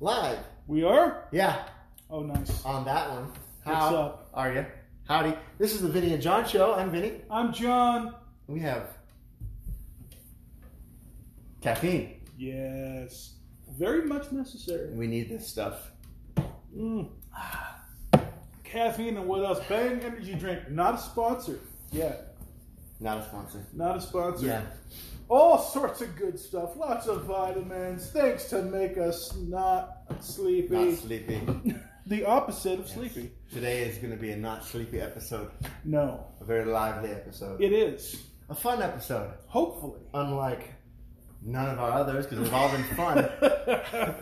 live. We are? Yeah, Oh, nice. on that one. What's How up? are you? Howdy. This is the Vinny and John show. I'm Vinny. I'm John. We have caffeine. Yes. Very much necessary. We need this stuff. Mm. Caffeine and what else? Bang Energy Drink. Not a sponsor. Yeah. Not a sponsor. Not a sponsor. Yeah. All sorts of good stuff. Lots of vitamins. Things to make us not sleepy. Not sleepy. the opposite of sleepy. Today is going to be a not sleepy episode. No. A very lively episode. It is. A fun episode. Hopefully. Unlike none of our others, because they've all been fun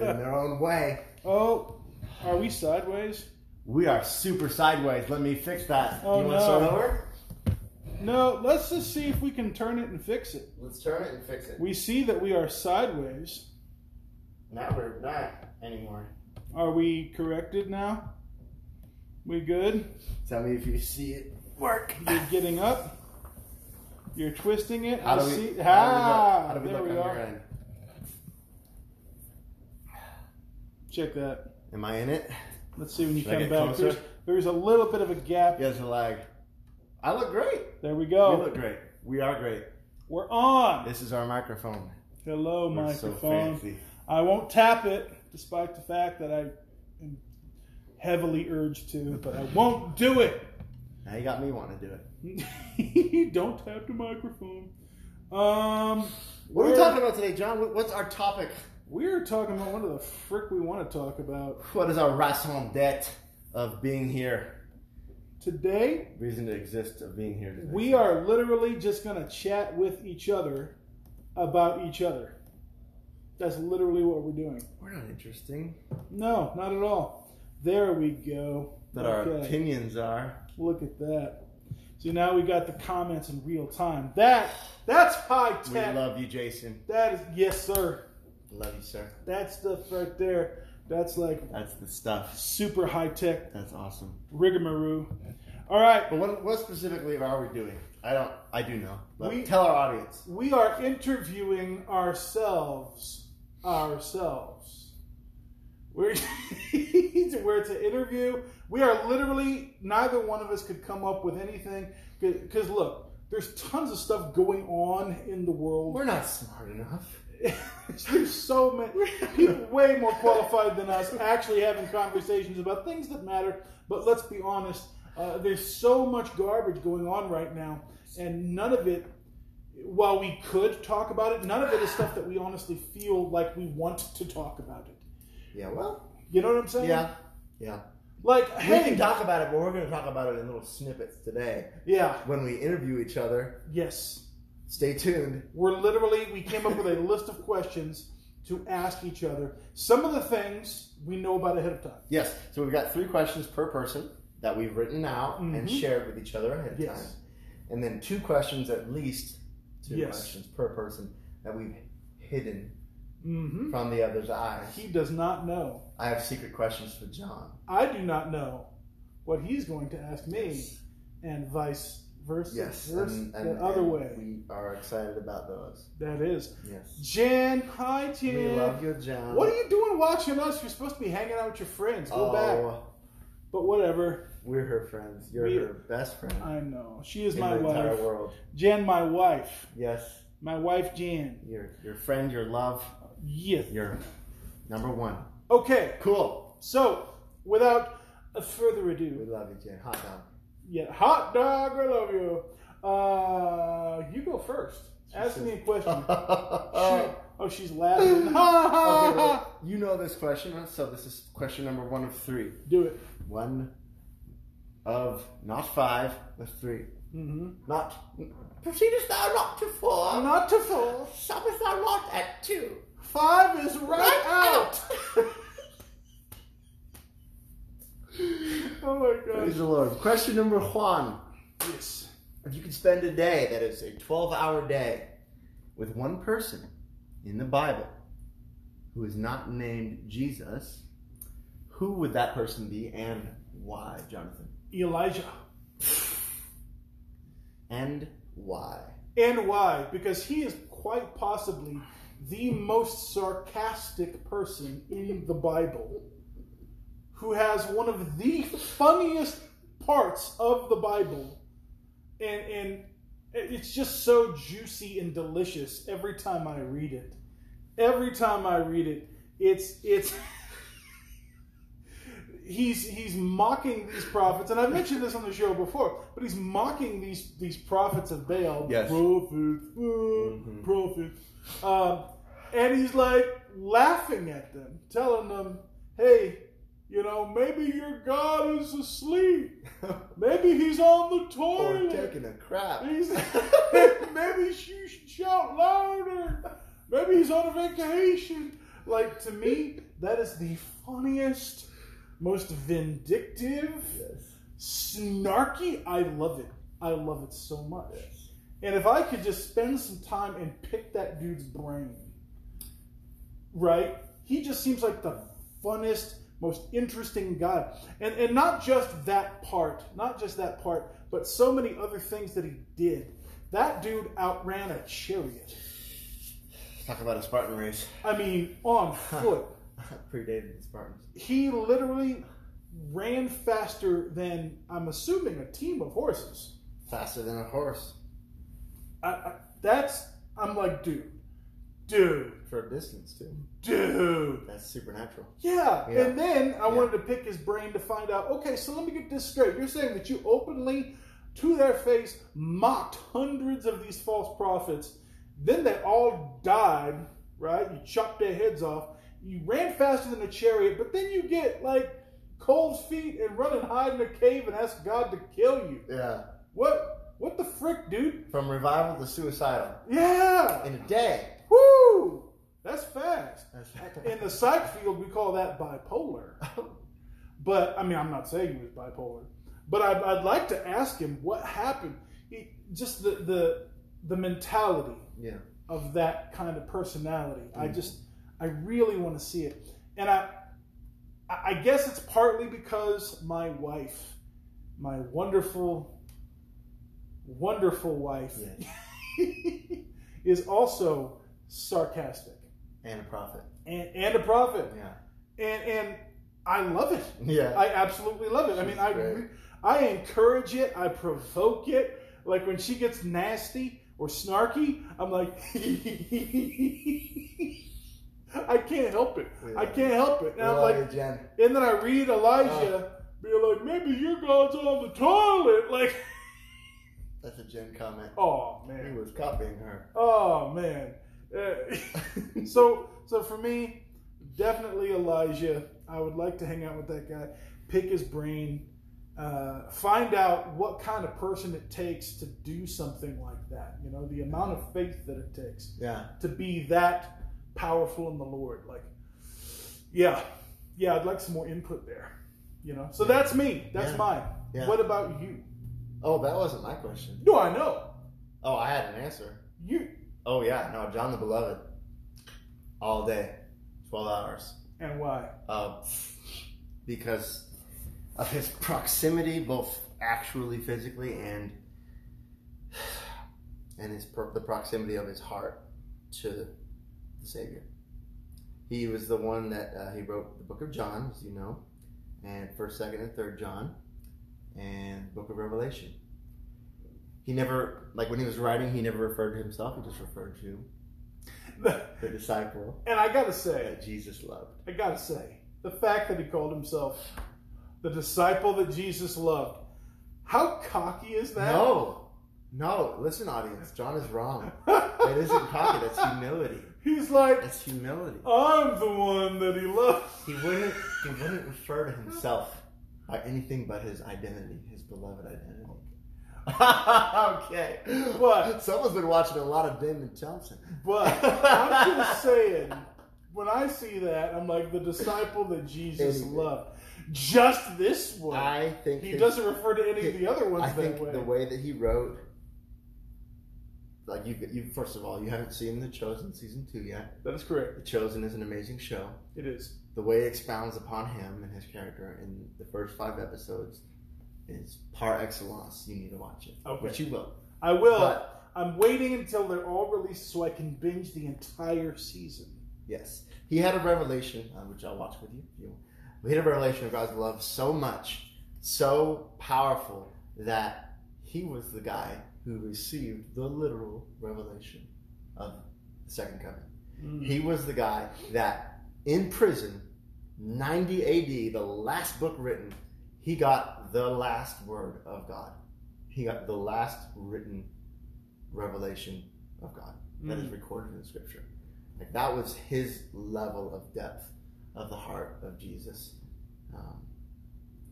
in their own way. oh, are we sideways? We are super sideways. Let me fix that. Oh, you want no. to start over? No, let's just see if we can turn it and fix it. Let's turn it and fix it. We see that we are sideways. Now we're not anymore. Are we corrected now? We good? Tell me if you see it work. You're getting up. You're twisting it. How I do we, see. how Ah, do we look, how do we look on are. your end? Check that. Am I in it? Let's see when you Should come back. There's, there's a little bit of a gap. You guys are like, I look great. There we go. We go. look great. We are great. We're on. This is our microphone. Hello, We're so microphone. fancy. I won't tap it, despite the fact that I am heavily urged to, but I won't do it. Now you got me wanting to do it. Don't tap the microphone. Um, What are we talking about today, John? What's our topic? We're talking about what the frick we want to talk about What is our raison d'etre of being here? Today. Reason to exist of being here today. We are literally just going to chat with each other about each other. That's literally what we're doing. We're not interesting. No, not at all. There we go. But our opinions are. Look at that. See now we got the comments in real time. That that's high tech. We love you, Jason. that is yes, sir. Love you, sir. That stuff right there. That's like That's the stuff. super high tech That's awesome. rigmarole. All right, But what, what specifically are we doing? I don't. I do know. But We- tell our audience. we are interviewing ourselves. Ourselves. We're we're to interview. We are literally neither one of us could come up with anything because look, there's tons of stuff going on in the world. We're not smart enough. There's so many people way more qualified than us actually having conversations about things that matter. But let's be honest, uh, there's so much garbage going on right now, and none of it. While we could talk about it, none of it is stuff that we honestly feel like we want to talk about it. Yeah. Well. You know what I'm saying? Yeah. Yeah. Like, We hey, can talk about it, but we're going to talk about it in little snippets today yeah, when we interview each other. yes. Stay tuned. We're literally we came up with a list of questions to ask each other. Some of the things we know about ahead of time. Yes. So we've got three questions per person that we've written out and Mhm. shared with each other ahead of Yes. time, and then two questions at least. Two Yes. questions per person that we've hidden hmm from the other's eyes. He does not know. I have secret questions for John. I do not know what he's going to ask me, and vice versa. Yes, Verse- and, the and- other and way. We are excited about those. That is. Yes. Jan, hi Jan. We love you, John. What are you doing watching us? You're supposed to be hanging out with your friends. Go oh, back. But whatever. we're her friends. You're We- her best friend I know. She is my wife. world. Jan, my wife. Yes, My wife, Jan. your your friend, your love, Yes. your number one. Okay. Cool. So, without further ado. We love you, Jen. Hot dog. Yeah, hot dog, I love you. Uh, you go first. Ask me a question. She- oh, she's laughing. Okay, well, you know this question, so this is question number one of three. Do it. One of not five, but 3 Mm-hmm. Not proceedest thou not to four, Not to full. suppest thou not at two. Five is right, Right out. oh my Praise the Lord. Question number one. Yes. If you could spend a day that is a 12 hour day with one person in the Bible who is not named Jesus, who would that person be and why, Jonathan? Elijah. And why? And why? Because he is quite possibly the most sarcastic person in the Bible, who has one of the funniest parts of the Bible, and and it's just so juicy and delicious every time I read it. Every time I read it, it's it's he's he's mocking these prophets, and I've mentioned this on the show before, but he's mocking these these prophets of Baal, Yes. prophets, uh, Mhm. prophets, um, and he's like laughing at them, telling them, "Hey, you know, maybe your God is asleep, maybe he's on the toilet. or taking a crap. Maybe you should shout louder. Maybe he's on a vacation. Like to me, that is the funniest, most vindictive, Yes. snarky. I love it. I love it so much. And if I could just spend some time and pick that dude's brain, right? He just seems like the funnest, most interesting guy. And and not just that part, not just that part, but so many other things that he did. That dude outran a chariot. Talk about a Spartan race. I mean, on foot. Predated the Spartans. He literally ran faster than I'm assuming a team of horses. Faster than a horse I, I, that's I'm like, dude, dude, for a distance too. dude. That's supernatural. Yeah. Yeah. And then I Yeah. wanted to pick his brain to find out, okay, so let me get this straight. You're saying that you openly, to their face, mocked hundreds of these false prophets. Then they all died, right? You chopped their heads off. You ran faster than a chariot, but then you get like cold feet and run and hide in a cave and ask God to kill you. Yeah. What? What the frick, dude? From revival to suicidal Yeah. in a day. Woo! That's fast. That's In the psych field, we call that bipolar. But I mean, I'm not saying he was bipolar, but I'd, I'd like to ask him what happened. He, just the the the mentality yeah. of that kind of personality. I Mhm. just I really want to see it, and I I I guess it's partly because my wife, my wonderful, wonderful wife, is also sarcastic And a prophet. and, and a prophet, Yeah. and and I love it. Yeah. I absolutely love it. I mean, I Great. I encourage it. I provoke it. Like when she gets nasty or snarky, I'm like, I can't help it. We I can't help it. And I'm like, Jen. and then I read Elijah oh. being like, maybe your God's on the toilet. Like, That's a Jen comment. oh man, He was copying her. oh man. Uh, so so for me, definitely Elijah. I would like to hang out with that guy, pick his brain, uh, find out what kind of person it takes to do something like that. You know, the amount of faith that it takes Yeah. to be that powerful in the Lord. Like, yeah, yeah, I'd like some more input there. You know, so that's me. That's Yeah. mine. Yeah. What about you? Oh, that wasn't my question. No, I know Oh, I had an answer. you. Oh yeah, no, John the Beloved. All day, twelve hours. And why? Uh, because of his proximity, both actually, physically, and and his the proximity of his heart to the Savior. He was the one that uh, he wrote the Book of John, as you know, and First, Second, and Third John, and Book of Revelation. He never, like when he was writing, he never referred to himself. He just referred to the disciple And I gotta say, that Jesus loved. I gotta say, the fact that he called himself the disciple that Jesus loved, how cocky is that? No, no. Listen, audience. John is wrong. It isn't cocky. That's humility. He's like, That's humility. I'm the one that he loves. He wouldn't. He wouldn't refer to himself by anything but his identity, his beloved identity. okay. But- someone's been watching a lot of Damon Thompson. But I'm just saying, when I see that, I'm like the disciple that Jesus Anything. loved. Just this one. I think he his- doesn't refer to any of the other ones I that think way. the way that he wrote, like you, you first of all, you haven't seen The Chosen season two yet. that is correct. The Chosen is an amazing show. It is. the way it expounds upon him and his character in the first five episodes is par excellence. You need to watch it, Okay. which you will. I will. But I'm waiting until they're all released so I can binge the entire season. Yes. He had a revelation, uh, which I'll watch with you. if you want. He had a revelation of God's love so much, so powerful, that he was the guy who received the literal revelation of the second coming. He was the guy that in prison, 90 AD, the last book written, he got the last word of God. He got the last written revelation of God that is Mm. recorded in Scripture. Like that was his level of depth of the heart of Jesus. Um,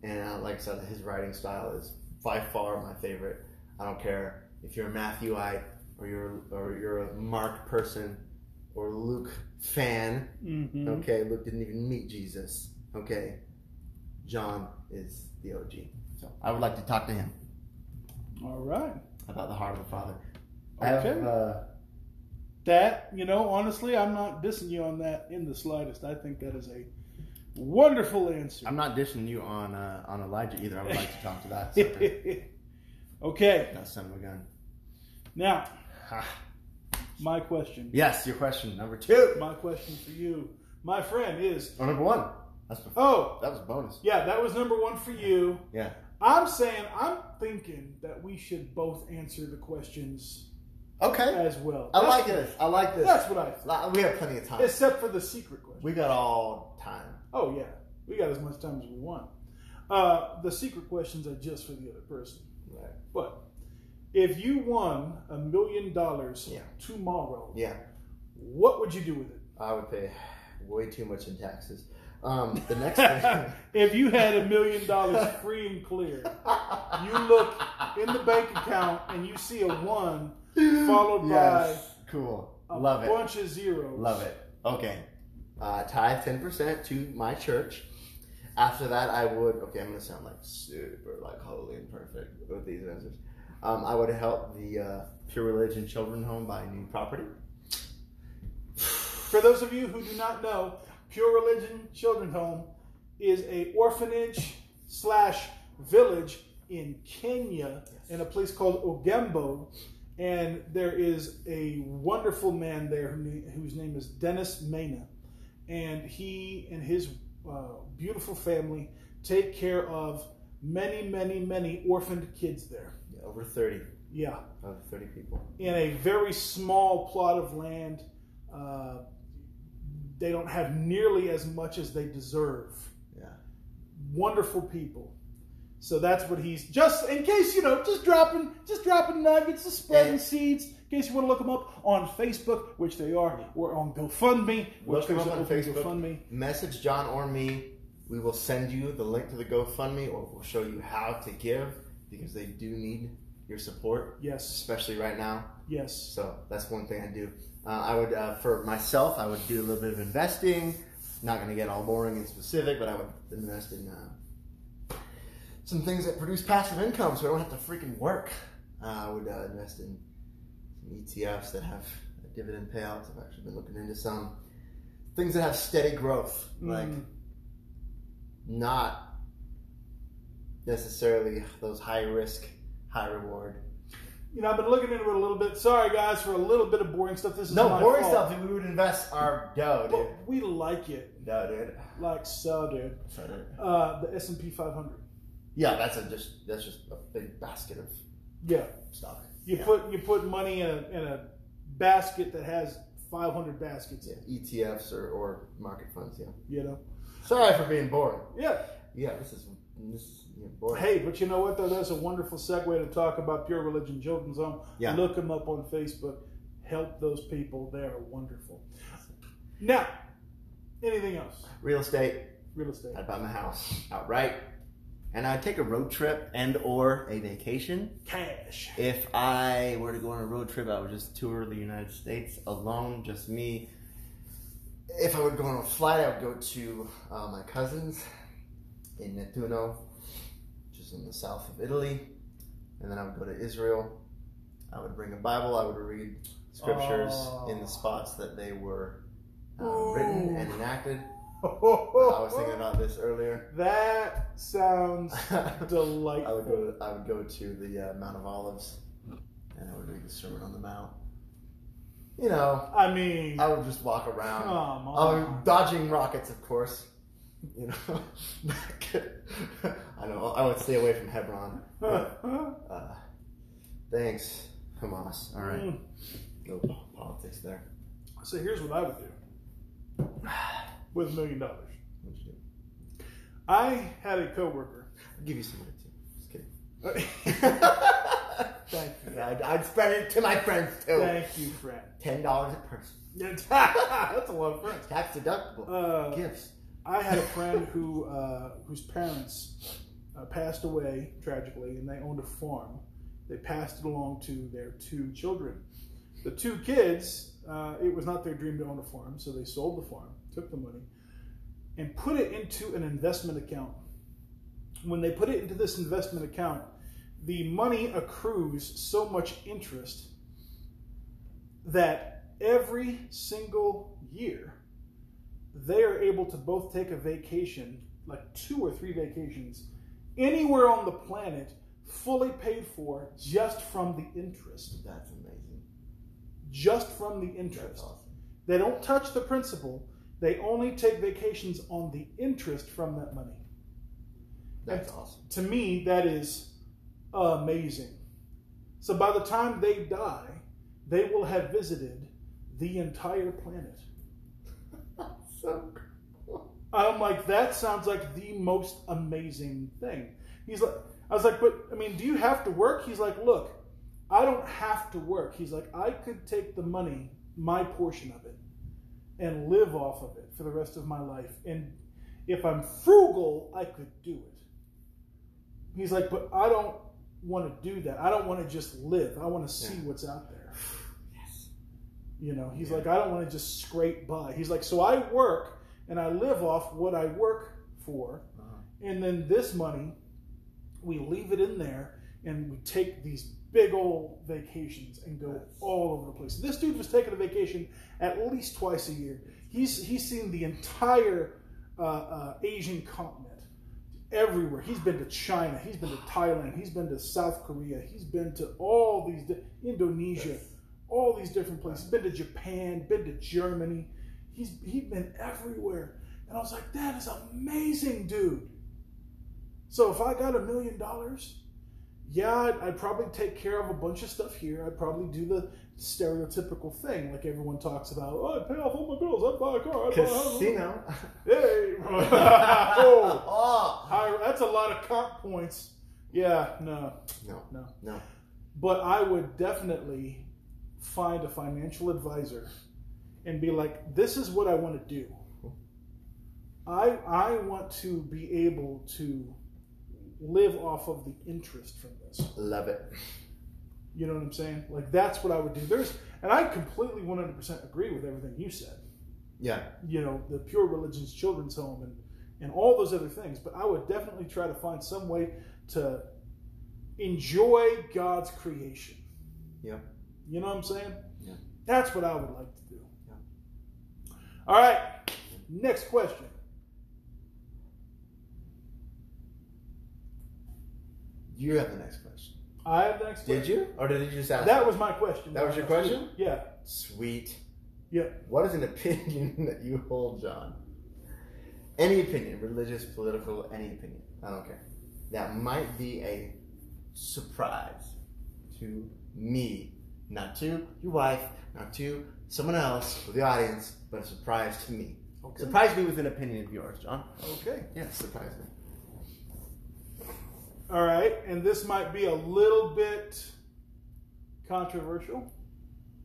and uh, like I said, his writing style is by far my favorite. I don't care if you're a Matthewite or you're or you're a Mark person or Luke fan. Mhm. Okay, Luke didn't even meet Jesus. Okay, John is the OG. So I would like to talk to him All right. about the heart of the Father. Okay. I have, uh, That, you know, honestly, I'm not dissing you on that in the slightest. I think that is a wonderful answer. I'm not dishing you on uh, on Elijah either. I would like to talk to that. okay. that son of a gun. Now, my question. Yes, your question number two. My question for you, my friend, is Or number one. That's oh, that was a bonus. yeah, that was number one for you. Yeah. I'm saying, I'm thinking that we should both answer the questions Okay. as well. I That's- like this. I like this. That's what I think. We have plenty of time. Except for the secret question. We got all time. Oh yeah, we got as much time as we want. Uh, the secret questions are just for the other person. Right. But if you won a million dollars Yeah. tomorrow, Yeah. what would you do with it? I would pay way too much in taxes. Um, the next thing. if you had a million dollars free and clear, you look in the bank account and you see a one followed yes. Cool. by a Love it. bunch of zeros. Love it. Okay. Uh, tithe 10% to my church. After that, I would, okay, I'm going to sound like super like holy and perfect with these answers. Um, I would help the uh, Pure Religion Children Home buy new property. For those of you who do not know, Pure Religion Children's Home is a orphanage slash village in Kenya in a place called Ogembo, and there is a wonderful man there whose name is Dennis Mena, and he and his uh, beautiful family take care of many, many, many orphaned kids there. Yeah, over 30. Yeah, Over 30 people. in a very small plot of land. Uh, they don't have nearly as much as they deserve. Yeah. Wonderful people. So that's what he's just in case you know, just dropping, just dropping nuggets, just spreading And- seeds. In case you want to look them up on Facebook, which they are, or on GoFundMe, which Look them there's up on Facebook. GoFundMe. Message John or me. We will send you the link to the GoFundMe or we'll show you how to give because they do need your support, Yes, especially right now. yes. So that's one thing I do. Uh, I would, uh, for myself, I would do a little bit of investing. Not going to get all boring and specific, but I would invest in uh, some things that produce passive income, so I don't have to freaking work. Uh, I would uh, invest in some ETFs that have dividend payouts. I've actually been looking into some things that have steady growth, like Mm. not necessarily those high risk, high reward. You know, I've been looking into it a little bit. Sorry, guys, for a little bit of boring stuff. This is No boring fault. stuff. Dude, we would invest our dough, dude. But we like it, No, dude. like so, dude. So, dude. Uh, the S and P 500. Yeah, that's a just that's just a big basket of Yeah, stock. You Yeah. put you put money in a in a basket that has 500 baskets. Yeah, ETFs or, or market funds. Yeah. You know. Sorry for being boring. Yeah. Yeah, this is this is yeah. Hey, but you know what? Though that's a wonderful segue to talk about Pure Religion Children's Home. Yeah. Look them up on Facebook. Help those people. They are wonderful. Now, anything else? Real estate. Real estate. I'd buy my house outright, and I'd take a road trip and or a vacation. Cash. If I were to go on a road trip, I would just tour the United States alone, just me. If I would go on a flight, I would go to uh, my cousins in is in the south of Italy, and then I would go to Israel. I would bring a Bible. I would read scriptures in the spots that they were uh, written and enacted. I was thinking about this earlier. That sounds I would delightful. go. I would go to the uh, Mount of Olives and I would read the Sermon on the Mount. You know, I mean, I would just walk around. come I on. was dodging rockets, of course. You know, I know I would stay away from Hebron. But, uh, thanks, Hamas. All right, Mm. no politics there. So here's what I would do with a million dollars. What'd you do? I had a coworker. I'll give you some money too. Just kidding. Thank you. I'd, I'd spread it to my friends too. Thank you, friend. Ten dollars a person, That's a lot of friends. tax deductible Uh, gifts. I had a friend who uh, whose parents uh, passed away tragically, and they owned a farm. They passed it along to their two children. The two kids, uh, it was not their dream to own a farm, so they sold the farm, took the money, and put it into an investment account. When they put it into this investment account, the money accrues so much interest that every single year they are able to both take a vacation, like two or three vacations, anywhere on the planet, fully paid for just from the interest. That's amazing. Just from the That's interest. awesome. They don't touch the principal, they only take vacations on the interest from that money. That's awesome. To me, that is amazing. So by the time they die, they will have visited the entire planet. So cool. I'm like, that sounds like the most amazing thing. He's like, I was like, but I mean, do you have to work? He's like, look, I don't have to work. He's like, I could take the money, my portion of it, and live off of it for the rest of my life. And if I'm frugal, I could do it. He's like, but I don't want to do that. I don't want to just live. I want to see Yeah. what's out there. You know, he's Yeah. like, I don't want to just scrape by. He's like, so I work and I live off what I work for, Uh-huh. and then this money, we leave it in there and we take these big old vacations and go Yes. all over the place. This dude was taking a vacation at least twice a year. He's he's seen the entire uh, uh, Asian continent, everywhere. He's been to China. He's been to Thailand. He's been to South Korea. He's been to all these di- Indonesia Yes. All these different places. Been to Japan, been to Germany. He's he's been everywhere. And I was like, that is amazing, dude. So if I got a million dollars, yeah, I'd, I'd probably take care of a bunch of stuff here. I'd probably do the stereotypical thing, like everyone talks about. Oh, I pay off all my bills. I'd buy a car. I buy a house. Casino. Hey, oh, ah. oh. high- that's a lot of comp points. Yeah, no. No. No. No. But I would definitely find a financial advisor and be like, this is what I want to do. I I want to be able to live off of the interest from this. Love it. You know what I'm saying? Like that's what I would do. There's and I completely 100% agree with everything you said. Yeah. You know, the Pure Religions Children's Home and and all those other things, but I would definitely try to find some way to enjoy God's creation. Yeah. You know what I'm saying? Yeah. That's what I would like to do. Yeah. All right. Next question. You have the next question. I have the next question. Did you? Or did you just ask? That was my question. That was your question? Yeah. Sweet. Yeah. What is an opinion that you hold, John? Any opinion, religious, political, any opinion. I don't care. That might be a surprise to me, not to your wife, not to someone else or the audience, but a surprise to me. Okay. Surprise me with an opinion of yours, John. Okay. Yeah, surprise me. All right. And this might be a little bit controversial.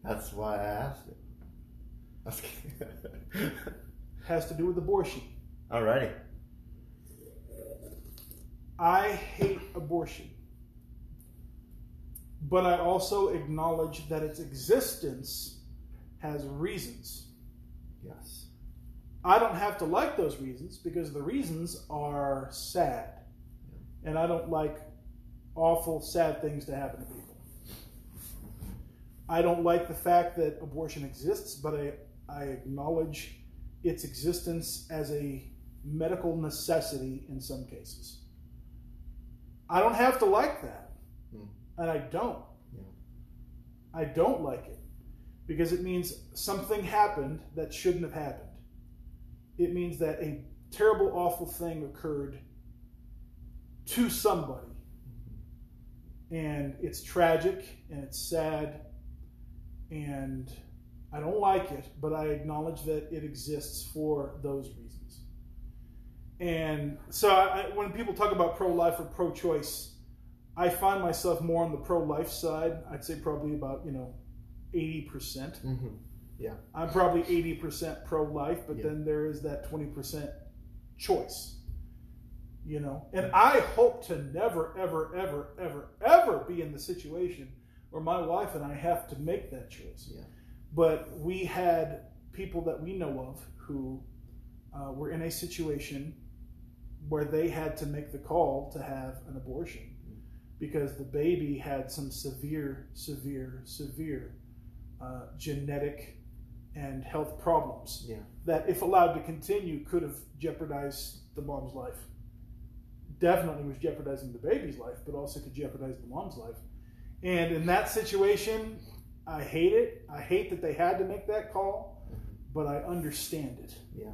That's why I asked it. I was kidding. Has to do with abortion. Alrighty. I hate abortion. But I also acknowledge that its existence has reasons. Yes. I don't have to like those reasons because the reasons are sad. And I don't like awful, sad things to happen to people. I don't like the fact that abortion exists, but I, I acknowledge its existence as a medical necessity in some cases. I don't have to like that. And I don't. Yeah. I don't like it because it means something happened that shouldn't have happened. It means that a terrible, awful thing occurred to somebody. And it's tragic and it's sad and I don't like it, but I acknowledge that it exists for those reasons. And so I, when people talk about pro life or pro choice, I find myself more on the pro life side. I'd say probably about, you know, 80%. Mm-hmm. Yeah. I'm probably 80% pro life, but Yeah. then there is that 20% choice. You know, and I hope to never, ever, ever, ever, ever be in the situation where my wife and I have to make that choice. Yeah. But we had people that we know of who uh, were in a situation where they had to make the call to have an abortion because the baby had some severe, severe, severe uh, genetic and health problems Yeah. that, if allowed to continue, could have jeopardized the mom's life. Definitely was jeopardizing the baby's life, but also could jeopardize the mom's life. And in that situation, I hate it. I hate that they had to make that call, but I understand it. Yeah.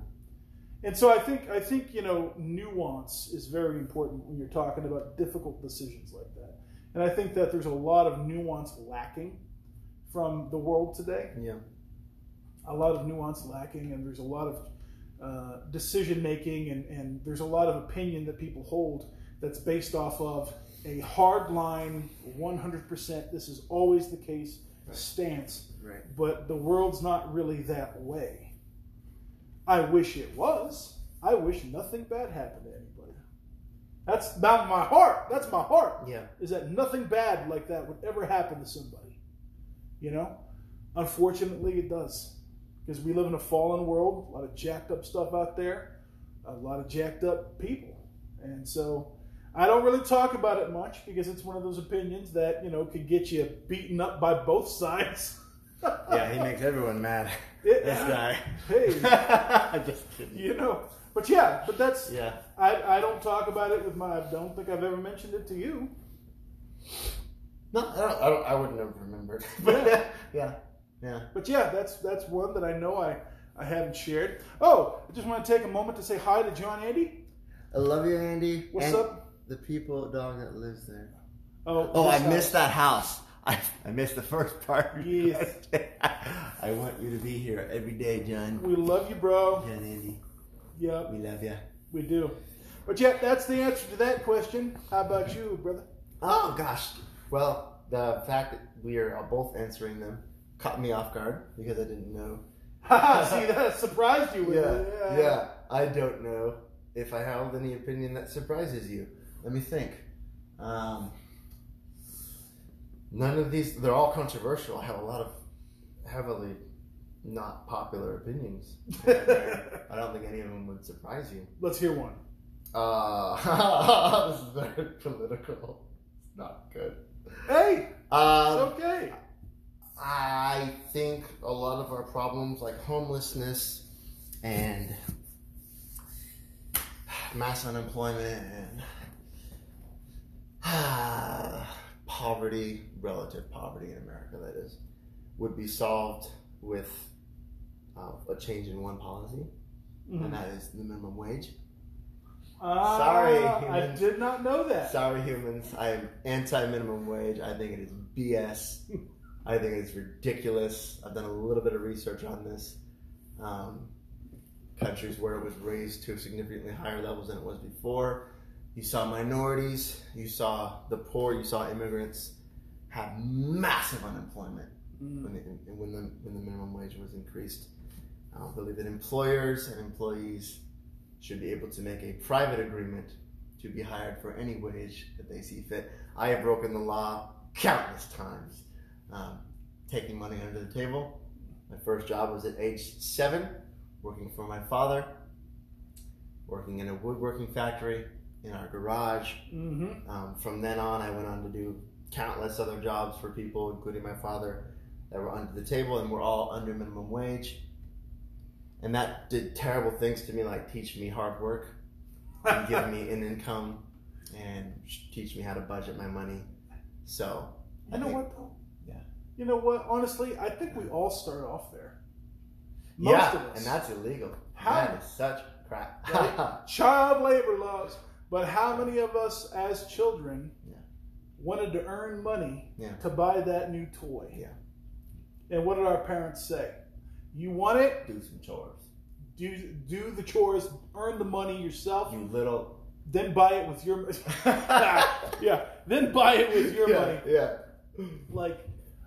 And so I think I think you know nuance is very important when you're talking about difficult decisions like that. And I think that there's a lot of nuance lacking from the world today. Yeah. A lot of nuance lacking, and there's a lot of uh, decision making, and, and there's a lot of opinion that people hold that's based off of a hard line, 100%. This is always the case Right. stance Right. but the world's not really that way. I wish it was. I wish nothing bad happened to anybody. That's not my heart. That's my heart. Yeah. Is that nothing bad like that would ever happen to somebody. You know? Unfortunately, it does. Because we live in a fallen world, a lot of jacked up stuff out there, a lot of jacked up people. And so I don't really talk about it much because it's one of those opinions that, you know, could get you beaten up by both sides. Yeah, he makes everyone mad. It- this guy. Hey, Just kidding. you know. But yeah, but that's Yeah. I, I don't talk about it with my I don't think I've ever mentioned it to you. No, I, don't, I, don't, I wouldn't have remembered. But Yeah. yeah. Yeah. But yeah, that's that's one that I know I, I haven't shared. Oh, I just want to take a moment to say hi to John Andy. I love you, Andy. What's And up? The people, dog that lives there. Oh, Oh, I this missed that house. I, I missed the first part. Yes. I want you to be here every day, John. We love you, bro. John Andy, Yep, we love you. we do. But yeah, that's the answer to that question. How about you, brother? Oh gosh. Well, the fact that we are both answering them caught me off guard because I didn't know. See, that surprised you with Yeah, it. yeah. I don't know if I held any opinion that surprises you. Let me think. Um, none of these, they're all controversial. I have a lot of heavily not popular opinions. Uh, I don't think any of them would surprise you. Let's hear one. Uh, this is very political. It's not good. Hey, it's Um, okay. I think a lot of our problems, like homelessness and mass unemployment and poverty, relative poverty in America, that is, would be solved with uh, a change in one policy, Mhm. and that is the minimum wage. Ah, Sorry, I did not know that. Sorry, humans. I am anti minimum wage. I think it is BS. I think it's ridiculous. I've done a little bit of research on this. Um, countries where it was raised to significantly higher levels than it was before. You saw minorities, you saw the poor, you saw immigrants have massive unemployment Mm. when the, when the, when the minimum wage was increased. I don't believe that employers and employees should be able to make a private agreement to be hired for any wage that they see fit. I have broken the law countless times, um, taking money under the table. My first job was at age seven, working for my father, working in a woodworking factory in our garage. Mm-hmm. Um, from then on, I went on to do countless other jobs for people, including my father, that were under the table and were all under minimum wage. And that did terrible things to me, like teach me hard work and give me an income and teach me how to budget my money. So, I You know think- what though? Yeah. You know what? Honestly, I think we all start off there. Most yeah, of us. and that's illegal. How- That is such crap. Right? child labor laws. But how many of us as children Yeah. wanted to earn money Yeah. to buy that new toy? Yeah. And what did our parents say? You want it? Do some chores. Do do the chores, earn the money yourself, You little. then buy it with your yeah, then buy it with your yeah, money. Yeah. Like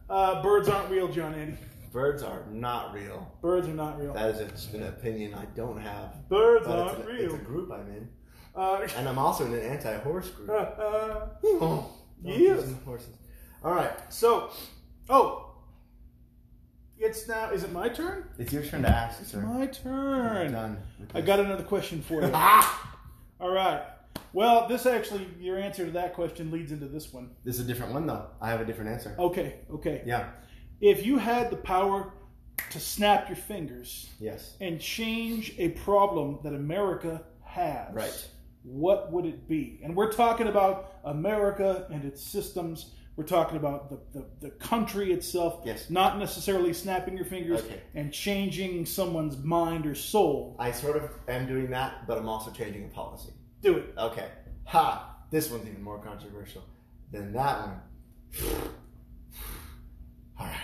uh, birds aren't real, John Andy. Birds are not real. Birds are not real. That is just an opinion I don't have. Birds aren't it's, real. it's a group I'm in. Uh, And I'm also in an anti horse group. uh, Oh, Yes. horses. All right. so, oh, it's now. Is it my turn? It's your turn to ask, It's sir. my You're turn. done. I got another question for you. Ah! All right. Well, this actually, your answer to that question leads into this one. This is a different one, though. I have a different answer. Okay, okay. Yeah. If you had the power to snap your fingers Yes. and change a problem that America has, Right. What would it be? And we're talking about America and its systems. We're talking about the, the, the country itself, Yes. not necessarily snapping your fingers Okay. and changing someone's mind or soul. I sort of am doing that, but I'm also changing a policy. Do it. Okay. Ha! This one's even more controversial than that one. All right.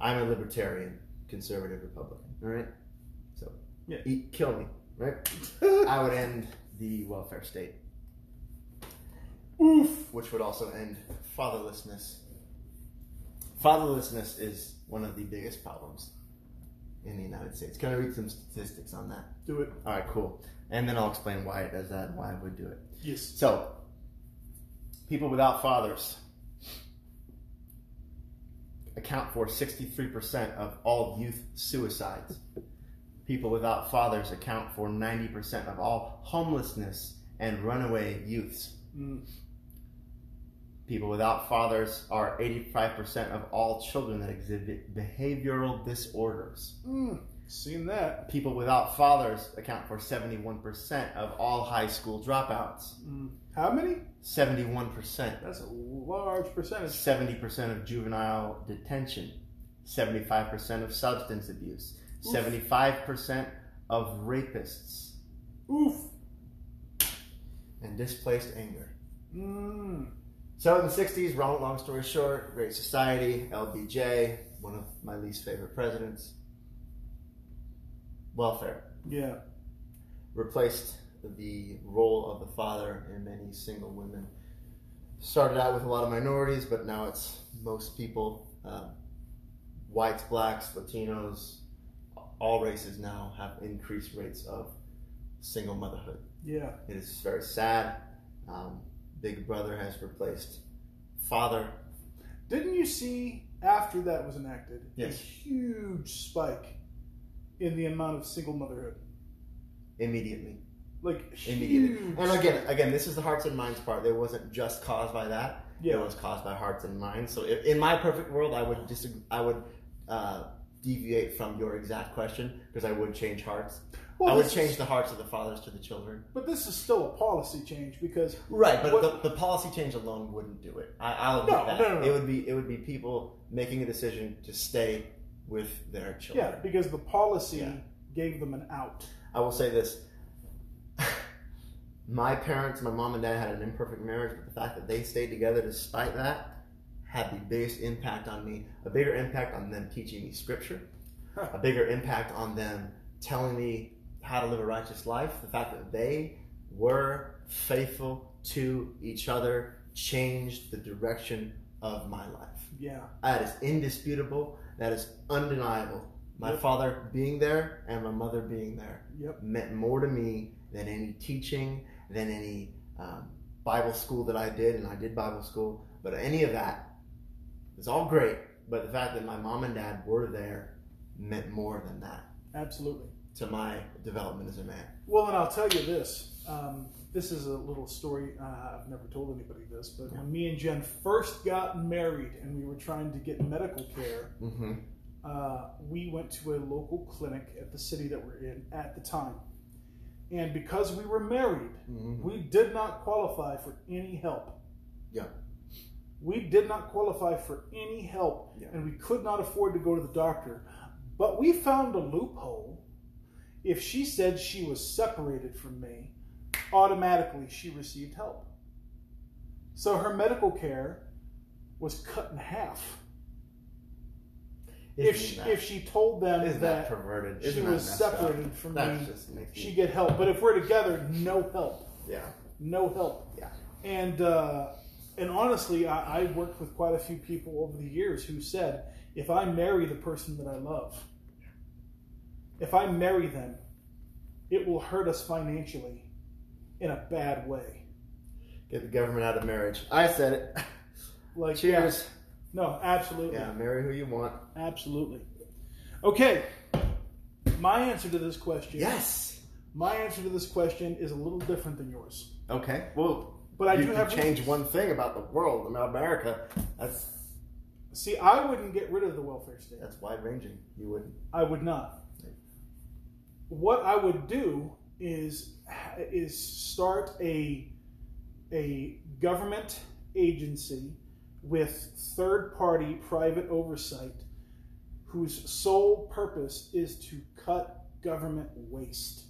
I'm a libertarian, conservative Republican. All right. So, Yeah. eat, kill me. Right. I would end the welfare state, Oof. which would also end fatherlessness. Fatherlessness is one of the biggest problems in the United States. Can I read some statistics on that? Do it. All right, cool. And then I'll explain why it does that and why I would do it. Yes. So, people without fathers account for 63% of all youth suicides. People without fathers account for 90% of all homelessness and runaway youths. Mm. People without fathers are 85% of all children that exhibit behavioral disorders. Mm. Seen that. People without fathers account for 71% of all high school dropouts. Mm. How many? 71%. That's a large percentage. 70% of juvenile detention, 75% of substance abuse, Oof. 75% of rapists, Oof. and displaced anger. Mm. So in the 60s, long, long story short, Great Society, LBJ, one of my least favorite presidents, welfare, Yeah. replaced the role of the father in many single women. Started out with a lot of minorities, but now it's most people, um, whites, blacks, Latinos, all races now have increased rates of single motherhood. Yeah. It is very sad. Um, Big Brother has replaced father. Didn't you see after that was enacted Yes. a huge spike in the amount of single motherhood? Immediately, Like immediately, huge. and again, again, this is the hearts and minds part. It wasn't just caused by that. Yeah. It was caused by hearts and minds. So, if, in my perfect world, I would disagree. I would uh, deviate from your exact question because I would change hearts. Well, I would change is- the hearts of the fathers to the children. But this is still a policy change because Right, but What- the, the policy change alone wouldn't do it. I, I'll admit No, that. no, no, no. It would be it would be people making a decision to stay with their children. yeah, because the policy Yeah. gave them an out. I will say this. my parents, my mom and dad had an imperfect marriage, but the fact that they stayed together despite that had the biggest impact on me. A bigger impact on them teaching me scripture, a bigger impact on them telling me how to live a righteous life. The fact that they were faithful to each other changed the direction of my life. Yeah. That is indisputable. That is undeniable. My Yep. father being there and my mother being there Yep. meant more to me than any teaching, than any um, Bible school that I did, and I did Bible school. But any of that, it's all great. But the fact that my mom and dad were there meant more than that Absolutely. to my development as a man. Well, and I'll tell you this. Um, this is a little story. Uh, I've never told anybody this, but when me and Jen first got married and we were trying to get medical care, Mm-hmm. uh, we went to a local clinic at the city that we're in at the time. And because we were married, Mhm. we did not qualify for any help. Yeah. We did not qualify for any help, Yeah. and we could not afford to go to the doctor. But we found a loophole. If she said she was separated from me, automatically she received help. So her medical care was cut in half. If she, that- if she told them that that perverted? she Isn't was messed up? separated from That me, just makes me- she get help. But if we're together, no help, yeah, no help. yeah. And uh, and honestly, I, I worked with quite a few people over the years who said, if I marry the person that I love, if I marry them, it will hurt us financially in a bad way. Get the government out of marriage. I said it. Like Cheers. yeah. no, absolutely, Yeah, marry who you want. absolutely. Okay, my answer to this question. Yes. My answer to this question is a little different than yours. Okay. Well, But I you do have change one thing about the world, about America. That's See, I wouldn't get rid of the welfare state. that's wide ranging. You wouldn't. I would not. What I would do is is start a a government agency with third party private oversight whose sole purpose is to cut government waste.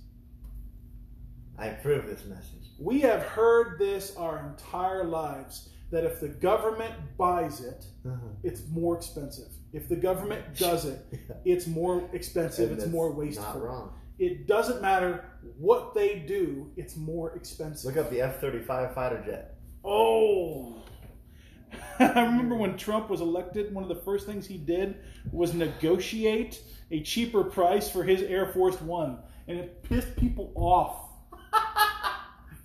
I approve this message. We have heard this our entire lives that if the government buys it, uh-huh. it's more expensive. If the government does it, it's more expensive, And it's more wasteful. Wrong. It doesn't matter what they do, it's more expensive. Look up the F thirty five fighter jet. Oh. I remember when Trump was elected, one of the first things he did was negotiate a cheaper price for his Air Force One. And it pissed people off.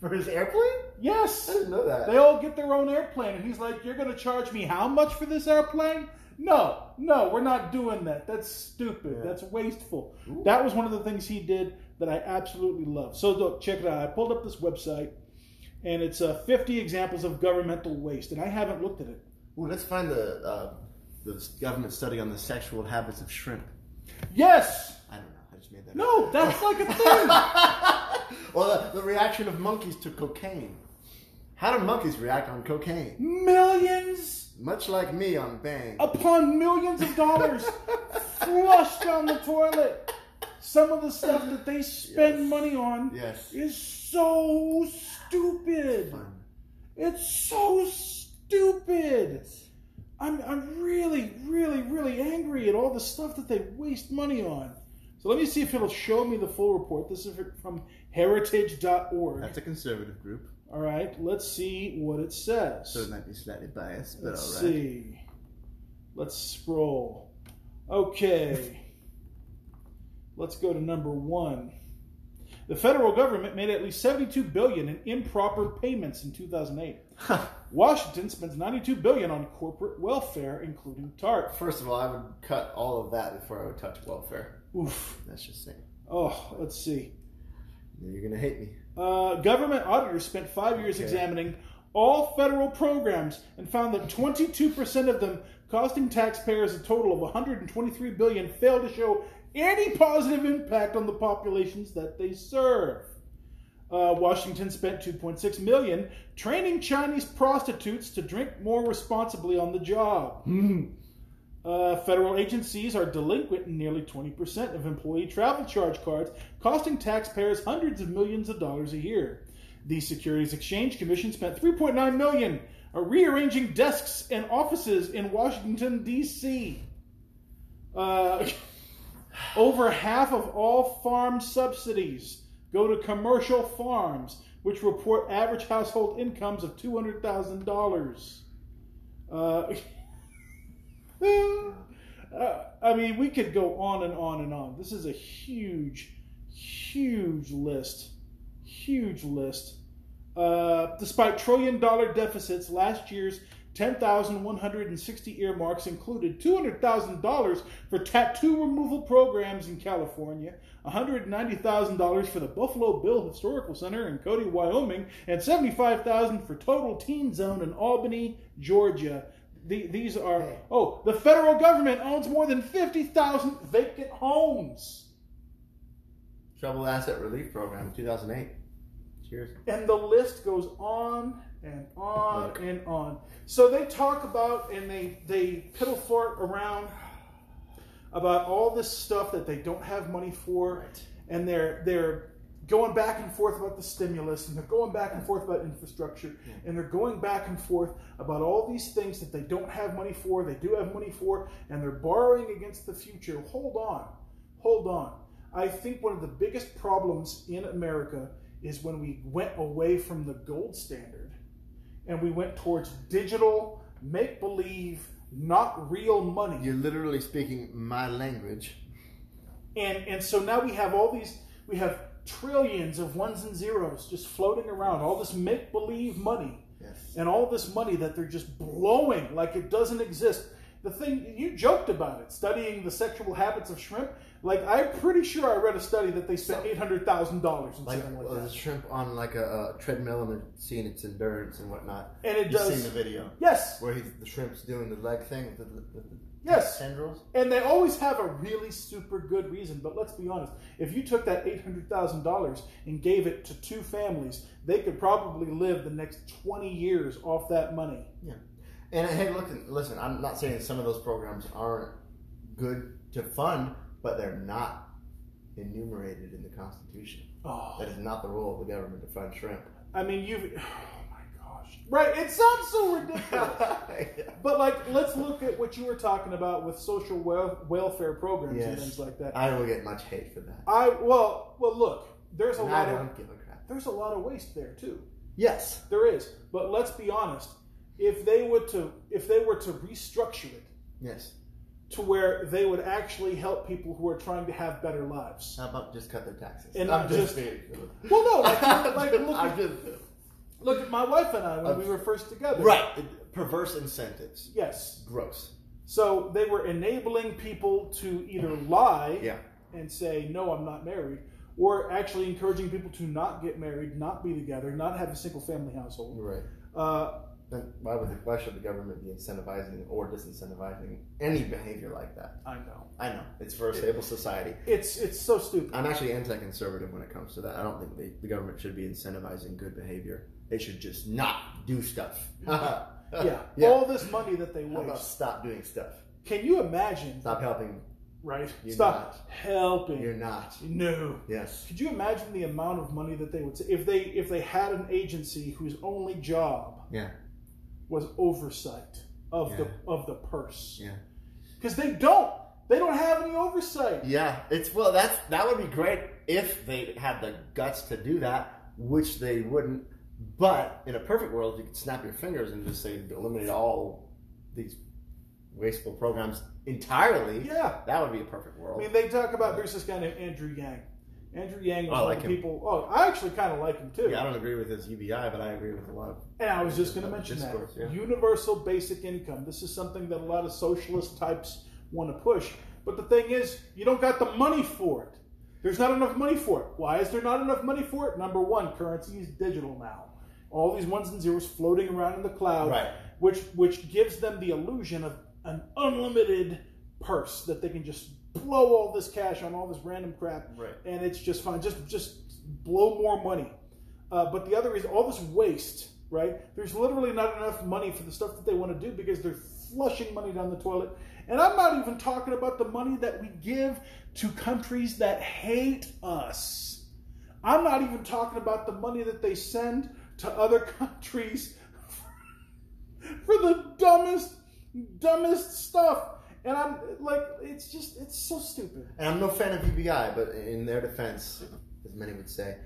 For his airplane? Yes! I didn't know that. They all get their own airplane. And he's like, You're going to charge me how much for this airplane? No, no, we're not doing that. That's stupid. Yeah. That's wasteful. Ooh. That was one of the things he did that I absolutely love. So, look, check it out. I pulled up this website, and it's uh, 50 examples of governmental waste, and I haven't looked at it. Ooh, let's find the uh, the government study on the sexual habits of shrimp. Yes! I don't know. I just made that. No, that's like a thing. well, the, the reaction of monkeys to cocaine. How do monkeys react on cocaine? millions Much like me on Bang. upon millions of dollars flushed down the toilet. Some of the stuff that they spend Yes. money on Yes. is so stupid. Fun. It's so stupid. I'm, I'm really, really, really angry at all the stuff that they waste money on. So let me see if it'll show me the full report. This is from heritage.org. That's a conservative group, All right, let's see what it says. so it might be slightly biased, but Let's all right. see. Let's scroll. Okay. Let's go to number one. The federal government made at least 72 billion in improper payments in 2008. Washington spends 92 billion on corporate welfare, including TARP. First of all, I would cut all of that before I would touch welfare. Oof. That's just saying. Oh, let's see. You're gonna hate me. Uh, government auditors spent five years Okay. examining all federal programs and found that 22% of them, costing taxpayers a total of 123 billion, failed to show any positive impact on the populations that they serve. Uh, Washington spent 2.6 million training Chinese prostitutes to drink more responsibly on the job. Uh, federal agencies are delinquent in nearly 20% of employee travel charge cards, costing taxpayers hundreds of millions of dollars a year. The Securities Exchange Commission spent 3.9 million rearranging desks and offices in Washington D.C. Uh, over half of all farm subsidies go to commercial farms, which report average household incomes of two hundred thousand dollars. Uh, uh, I mean, we could go on and on and on. This is a huge, huge list. Huge list. Uh, despite trillion dollar deficits, last year's 10,160 earmarks included $200,000 for tattoo removal programs in California, $190,000 for the Buffalo Bill Historical Center in Cody, Wyoming, and $75,000 for Total Teen Zone in Albany, Georgia. The, these are, oh, the federal government owns more than 50,000 vacant homes. Trouble Asset Relief Program, 2008. Cheers. and the list goes on and on Look. and on. So they talk about and they they piddle fart around about all this stuff that they don't have money for, Right. and they're they're going back and forth about the stimulus, and they're going back and forth about infrastructure, and they're going back and forth about all these things that they don't have money for, they do have money for, and they're borrowing against the future. Hold on, hold on. I think one of the biggest problems in America is when we went away from the gold standard and we went towards digital, make believe, not real money. You're literally speaking my language. And and so now we have all these we have trillions of ones and zeros just floating around, all this make believe money. Yes. And all this money that they're just blowing like it doesn't exist. The thing you joked about it, studying the sexual habits of shrimp. Like I'm pretty sure I read a study that they spent eight hundred thousand dollars on Like, something like uh, that. the shrimp on like a, a treadmill and they're seeing its endurance and whatnot. And it You've does- seen the video Yes, where he's, the shrimp's doing the leg thing with the, with the Yes. tendrils. And they always have a really super good reason. But let's be honest, if you took that $800,000 and gave it to two families, they could probably live the next 20 years off that money. Yeah. And hey, look, listen. I'm not saying some of those programs aren't good to fund, but they're not enumerated in the Constitution. Oh, That is not the role of the government to fund shrimp. I mean, you've. Gosh. Right, it sounds so ridiculous. But, like, let's look at what you were talking about with social wel- welfare programs and things like that. I don't get much hate for that. I, well, well, look, there's a And lot of. don't give a crap. There's a lot of waste there, too. Yes. There is, but let's be honest. If they were to if they were to restructure it Yes. to where they would actually help people who are trying to have better lives. How about just cut their taxes? And I'm just, just- being- Well, no, like, like look, I'm at, just look at my wife and I when we were first together. right. Perverse incentives. Yes. Gross. So they were enabling people to either lie Yeah. and say, "No, I'm not married," or actually encouraging people to not get married, not be together, not have a single family household. Right. Uh, Then why would the, why should the government be incentivizing or disincentivizing any behavior like that? I know I know it's for a stable society. it's it's so stupid. I'm actually anti-conservative when it comes to that. I don't think the, the government should be incentivizing good behavior. They should just not do stuff. yeah. Yeah, all this money that they waste. stop doing stuff? Can you imagine? Stop helping. Right? You're Stop not. helping. You're not. No. Yes. Could you imagine the amount of money that they would say if they if they had an agency whose only job Yeah. was oversight of Yeah. the of the purse? Yeah. Because they don't. They don't have any oversight. Yeah. It's well. That's that would be great if they had the guts to do that, which they wouldn't. But in a perfect world, you could snap your fingers and just say eliminate all these wasteful programs entirely. Yeah. That would be a perfect world. I mean, they talk about there's this guy named Andrew Yang. Andrew Yang was oh, I one like of the people. Oh, I actually kind of like him too. yeah, I don't agree with his UBI, but I agree with a lot of And I was just going to mention discourse, that yeah. universal basic income. This is something that a lot of socialist types want to push. But the thing is, you don't got the money for it. There's not enough money for it. Why is there not enough money for it? Number one, currency is digital now. All these ones and zeros floating around in the cloud, Right. which which gives them the illusion of an unlimited purse that they can just blow all this cash on all this random crap, Right. and it's just fine. Just just blow more money. Uh, but the other is all this waste, right? There's literally not enough money for the stuff that they want to do because they're flushing money down the toilet. And I'm not even talking about the money that we give to countries that hate us. I'm not even talking about the money that they send to other countries for the dumbest, dumbest stuff. And I'm like, it's just, it's so stupid. And I'm no fan of UBI, but in their defense, as many would say,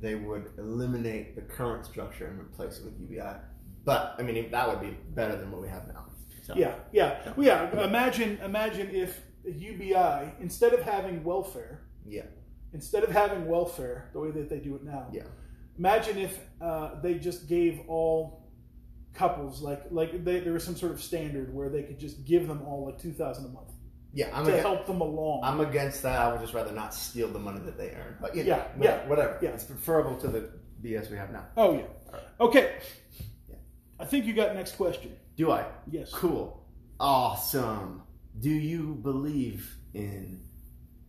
they would eliminate the current structure and replace it with UBI. But I mean, that would be better than what we have now. So, Yeah, yeah, well, yeah. Imagine, imagine if UBI instead of having welfare, yeah, instead of having welfare the way that they do it now, yeah. Imagine if uh, they just gave all couples like like they, there was some sort of standard where they could just give them all like two thousand a month Yeah, I'm to against, help them along. I'm against that. I would just rather not steal the money that they earn. But you know, Yeah, whatever, yeah, whatever. yeah. It's preferable to the BS we have now. oh yeah. Okay. Yeah. I think you got next question. Do I? Yes. Cool. Awesome. Do you believe in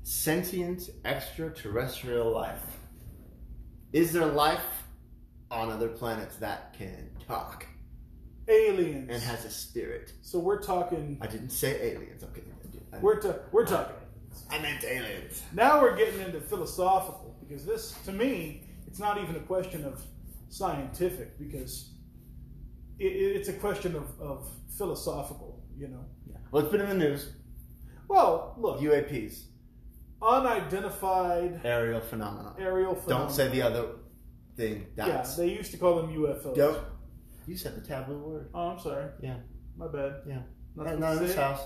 sentient extraterrestrial life? Is there life on other planets that can talk Aliens. and has a spirit. so we're talking. I didn't say aliens. I'm kidding. I, We're ta- we're talking. I meant aliens. Now we're getting into philosophical because this, to me, it's not even a question of scientific because it, it's a question of, of philosophical. You know. Yeah. Well, it's been in the news. Well, look, UAPs, unidentified aerial phenomena. aerial phenomena. Don't say the other thing. Yeah, they used to call them UFOs. Don't. You said the taboo word. Oh, I'm sorry. Yeah. My bad. Yeah. Not Not, supposed not to in this house.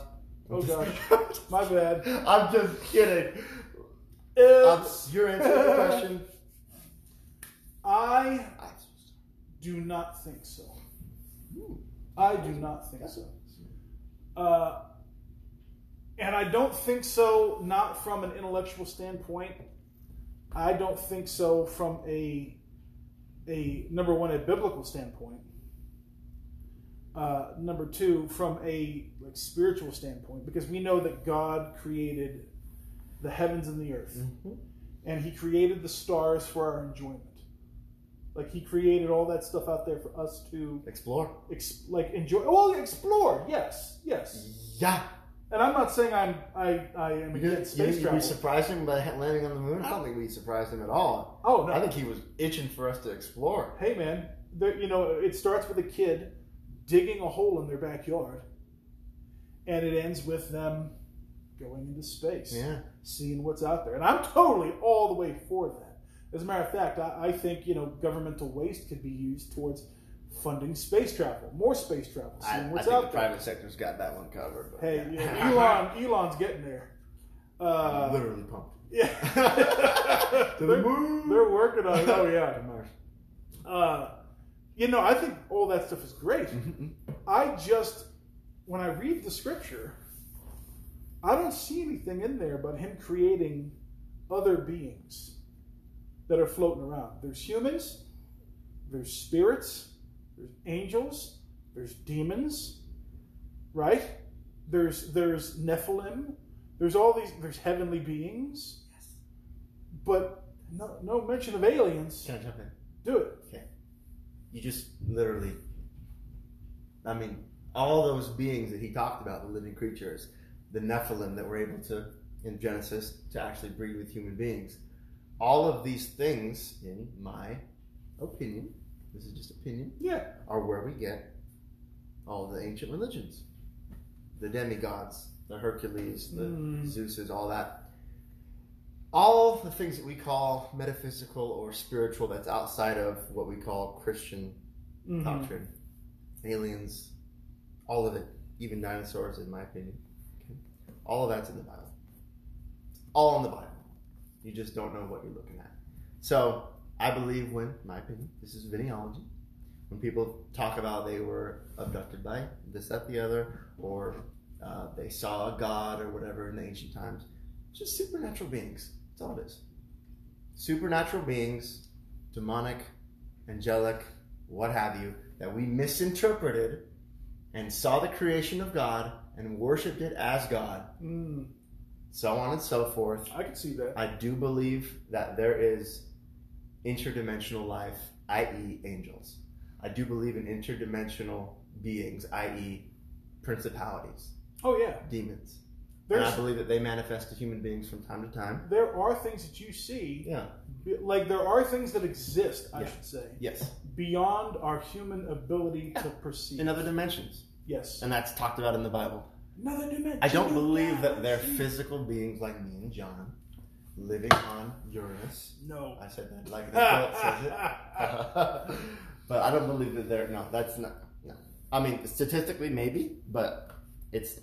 Oh gosh. My bad. I'm just kidding. Um, It's, you're answering the question. I do not think so. I do not think so. Uh, and I don't think so, not from an intellectual standpoint. I don't think so from a a number one a biblical standpoint. Uh, number two, from a like spiritual standpoint, because we know that God created the heavens and the earth, Mhm. and He created the stars for our enjoyment. Like He created all that stuff out there for us to Explore. ex- like enjoy. Well, explore. Yes, yes. Yeah. And I'm not saying I'm I I am We, against you, space you, we travel. surprised him by landing on the moon? I don't think we surprised him at all. oh no. I think he was itching for us to explore. hey man, there, you know it starts with a kid digging a hole in their backyard, and it ends with them going into space, Yeah. seeing what's out there. And I'm totally all the way for that. As a matter of fact, I, I think you know governmental waste could be used towards funding space travel, more space travel, I, seeing I what's think out the there. private sector's got that one covered. But Hey, you yeah. Elon, Elon's getting there. Uh, literally pumped. yeah, To the they're, moon. they're working on it. Oh yeah. To Mars. Uh, you know, I think all that stuff is great. Mhm. I just, when I read the scripture, I don't see anything in there but him creating other beings that are floating around. There's humans, there's spirits, there's angels, there's demons, right? There's there's Nephilim, there's all these there's heavenly beings, Yes. but no no mention of aliens. Can I jump in? Do it. Okay. You just literally, I mean, all those beings that he talked about, the living creatures, the Nephilim that were able to, in Genesis, to actually breed with human beings. All of these things, in my opinion, this is just opinion, Yeah. are where we get all the ancient religions. The demigods, the Hercules, the Mm. Zeuses, all that. All the things that we call metaphysical or spiritual that's outside of what we call Christian Mhm. doctrine. Aliens, all of it, even dinosaurs, in my opinion. Okay? All of that's in the Bible. All in the Bible. You just don't know what you're looking at. So, I believe when, my opinion, this is videology, when people talk about they were abducted by this, that, the other, or uh, they saw a god or whatever in the ancient times, just supernatural beings. That's all it is. Supernatural beings, demonic, angelic, what have you, that we misinterpreted and saw the creation of God and worshiped it as God, Mm, so on and so forth. I can see that. I do believe that there is interdimensional life, i.e., angels. I do believe in interdimensional beings, i.e., principalities, Oh yeah. demons. And I believe that they manifest to human beings from time to time. there are things that you see, Yeah. like there are things that exist. I Yeah. should say Yes. beyond our human ability to perceive. In other dimensions. yes. And that's talked about in the Bible. Another dimension. I don't believe that they're physical beings like me and John living on Uranus. No. I said that like the quote says it. but I don't believe that they're no, that's not no. I mean statistically maybe, but it's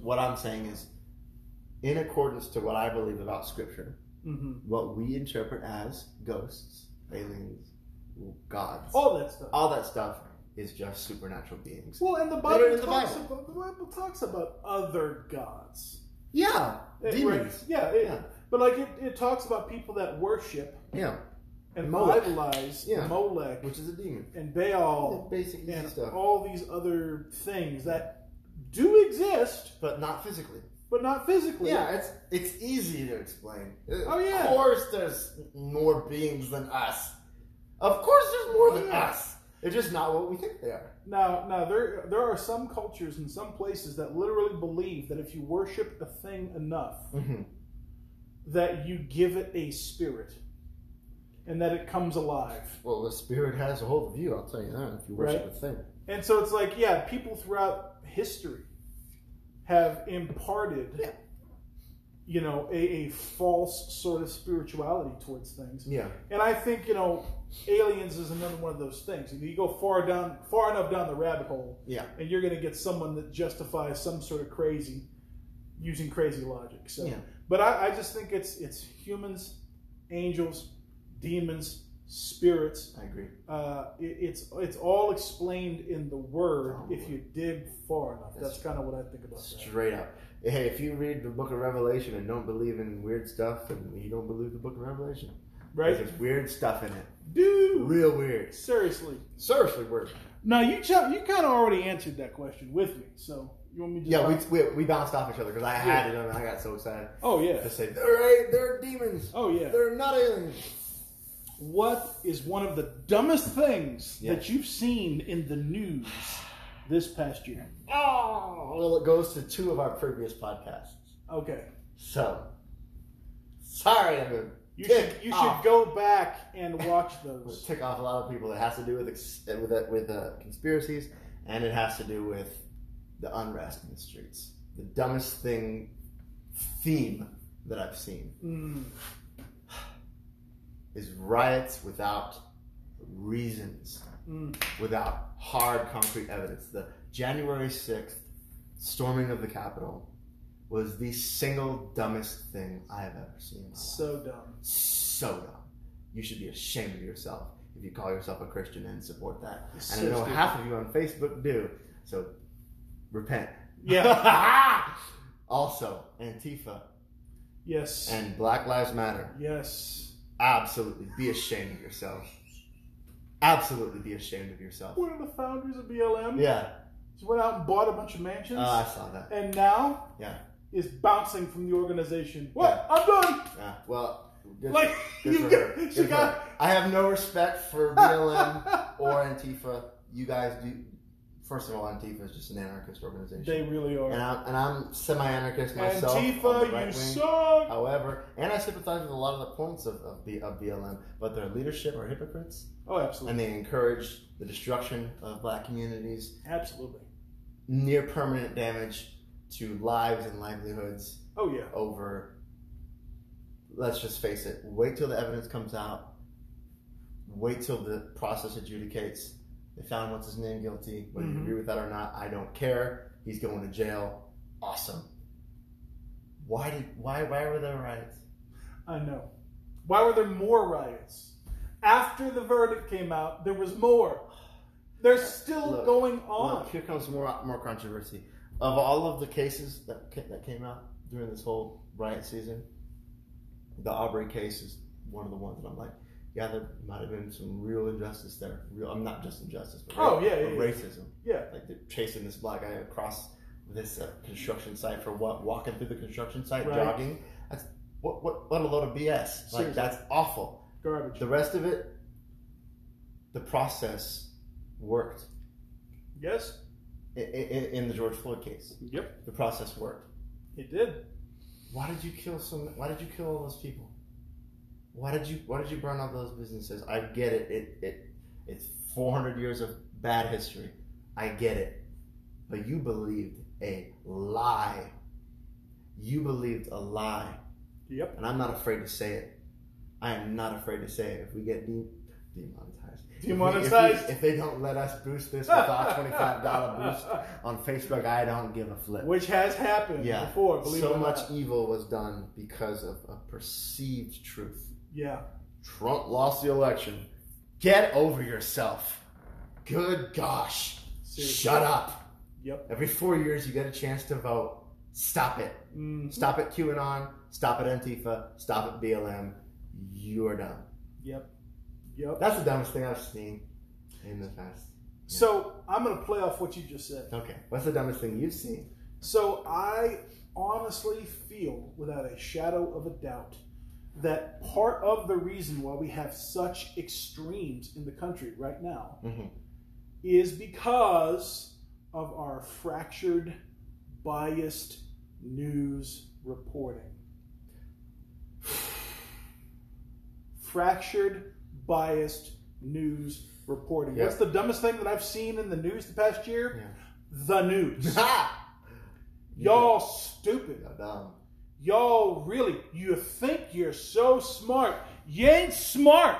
what I'm saying is in accordance to what I believe about scripture, hmm what we interpret as ghosts, aliens, gods, All that stuff. all that stuff is just supernatural beings. Well, and the Bible, in the talks Bible. About, the Bible talks about other gods. Yeah, It- demons. Yeah, it- Yeah. But like it, it talks about people that worship Yeah, and Molech. idolize Yeah. Molech which is a demon. and Baal Basic easy and stuff, all these other things that do exist, but not physically. but not physically. Yeah, it's it's easy to explain. Oh, yeah. Of course, there's more beings than us. Of course, there's more than Yeah. us. They're just not what we think they are. Now, now there there are some cultures and some places that literally believe that if you worship a thing enough, Mhm. That you give it a spirit, and that it comes alive. Well, the spirit has a hold of you. I'll tell you that. If you worship Right. a thing. And so it's like, yeah, people throughout history have imparted, Yeah. you know, a, a false sort of spirituality towards things. Yeah. And I think, you know, aliens is another one of those things. If you go far down, far enough down the rabbit hole, Yeah. and you're going to get someone that justifies some sort of crazy using crazy logic. So, Yeah. But I, I just think it's it's humans, angels, demons, spirits. I agree. Uh, it, it's it's all explained in the word Oh, if you dig far enough. That's, That's kind of what I think about that. Straight up. Hey, if you read the book of Revelation and don't believe in weird stuff, then you don't believe the book of Revelation. Right, There's weird stuff in it. dude? Real weird. Seriously. Seriously weird. Now you ch- you kind of already answered that question with me. So you want me to? Yeah, we, we, we bounced off each other because I had it and I got so excited Oh yeah. to say, they're, they're demons. Oh yeah. They're not aliens. What is one of the dumbest things Yeah. that you've seen in the news this past year? Oh, well, it goes to two of our previous podcasts. Okay. So, sorry, I'm going You to should you should go back and watch those. tick off a lot of people. It has to do with ex- with uh, with uh, conspiracies, and it has to do with the unrest in the streets. The dumbest thing theme that I've seen Mm, is riots without reasons, mm, without hard concrete evidence. The January sixth storming of the Capitol was the single dumbest thing I have ever seen. in my life. so dumb. so dumb. You should be ashamed of yourself if you call yourself a Christian and support that. It's and so I know stupid. half of you on Facebook do. So repent. Yeah. also, Antifa Yes. and Black Lives Matter. yes. Absolutely be ashamed of yourself. Absolutely be ashamed of yourself. One of the founders of BLM Yeah. just went out and bought a bunch of mansions, Oh, I saw that. and now Yeah. is bouncing from the organization. What? I'm done. Yeah. Well, good, Like good you got, Good she got. I have no respect for BLM or Antifa. You guys do. First of all, Antifa is just an anarchist organization. They really are. and I'm, and I'm semi-anarchist myself. Antifa, you wing. suck. However, and I sympathize with a lot of the points of, of, B, of BLM, but their leadership are hypocrites, Oh, absolutely. and they encourage the destruction of black communities, Absolutely. near permanent damage to lives and livelihoods Oh yeah. over. Let's just face it. Wait till the evidence comes out. Wait till the process adjudicates. They found what's his name guilty. Whether you Mhm. agree with that or not, I don't care. He's going to jail. Awesome. Why did why why were there riots? I know. Why were there more riots? After the verdict came out, there was more. They're still Look, going on. here comes more more controversy. Of all of the cases that that came out during this whole riot season, the Arbery case is one of the ones that I'm like, yeah, there might have been some real injustice there. Real, I'm not just injustice, but Oh, yeah, yeah, racism. Yeah. Like they're chasing this black guy across this uh, construction site for what? Walking through the construction site, Right. jogging. That's what what what a load of BS. Like Seriously. that's awful. Garbage. The rest of it, the process worked. yes. I- i- in the George Floyd case. Yep. The process worked. It did. Why did you kill some? Why did you kill all those people? Why did you Why did you burn all those businesses? I get it. It it it's 400 years of bad history. I get it. But you believed a lie. You believed a lie, Yep. and I'm not afraid to say it. I am not afraid to say it. If we get de- demonetized, If we- if we- Demonetized. If, they don't let us boost this with our twenty-five dollar boost on Facebook, I don't give a flip. Which has happened Yeah, before, believe so it or much evil was done because of a perceived truth. Yeah. Trump lost the election. Get over yourself. Good gosh. Seriously. Shut up. Yep. Every four years you get a chance to vote. Stop it. Mm, Stop at QAnon. Stop at Antifa. Stop at BLM. You are done. yep. Yep. That's the dumbest thing I've seen in the past. So I'm going to play off what you just said. Okay. What's the dumbest thing you've seen? So I honestly feel, without a shadow of a doubt, that part of the reason why we have such extremes in the country right now Mhm. is because of our fractured, biased news reporting. Fractured, biased news reporting. Yeah. What's the dumbest thing that I've seen in the news the past year? Yeah. The news. Y'all stupid. Dumb. Y'all really, you think you're so smart. You ain't smart.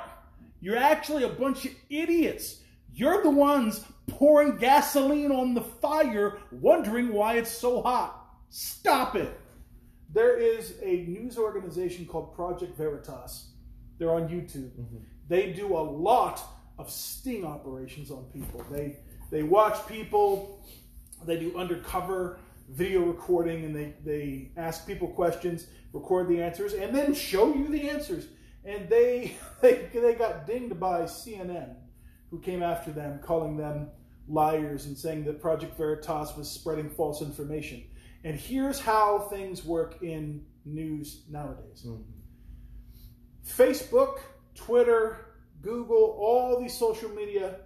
You're actually a bunch of idiots. You're the ones pouring gasoline on the fire, wondering why it's so hot. Stop it. There is a news organization called Project Veritas. They're on YouTube. Mm-hmm. They do a lot of sting operations on people. They they watch people, they do undercover video recording and they, they ask people questions, record the answers, and then show you the answers. And they they, they got dinged by CNN, who came after them, calling them liars and saying that Project Veritas was spreading false information. And here's how things work in news nowadays. Mhm. Facebook, Twitter, Google, all these social media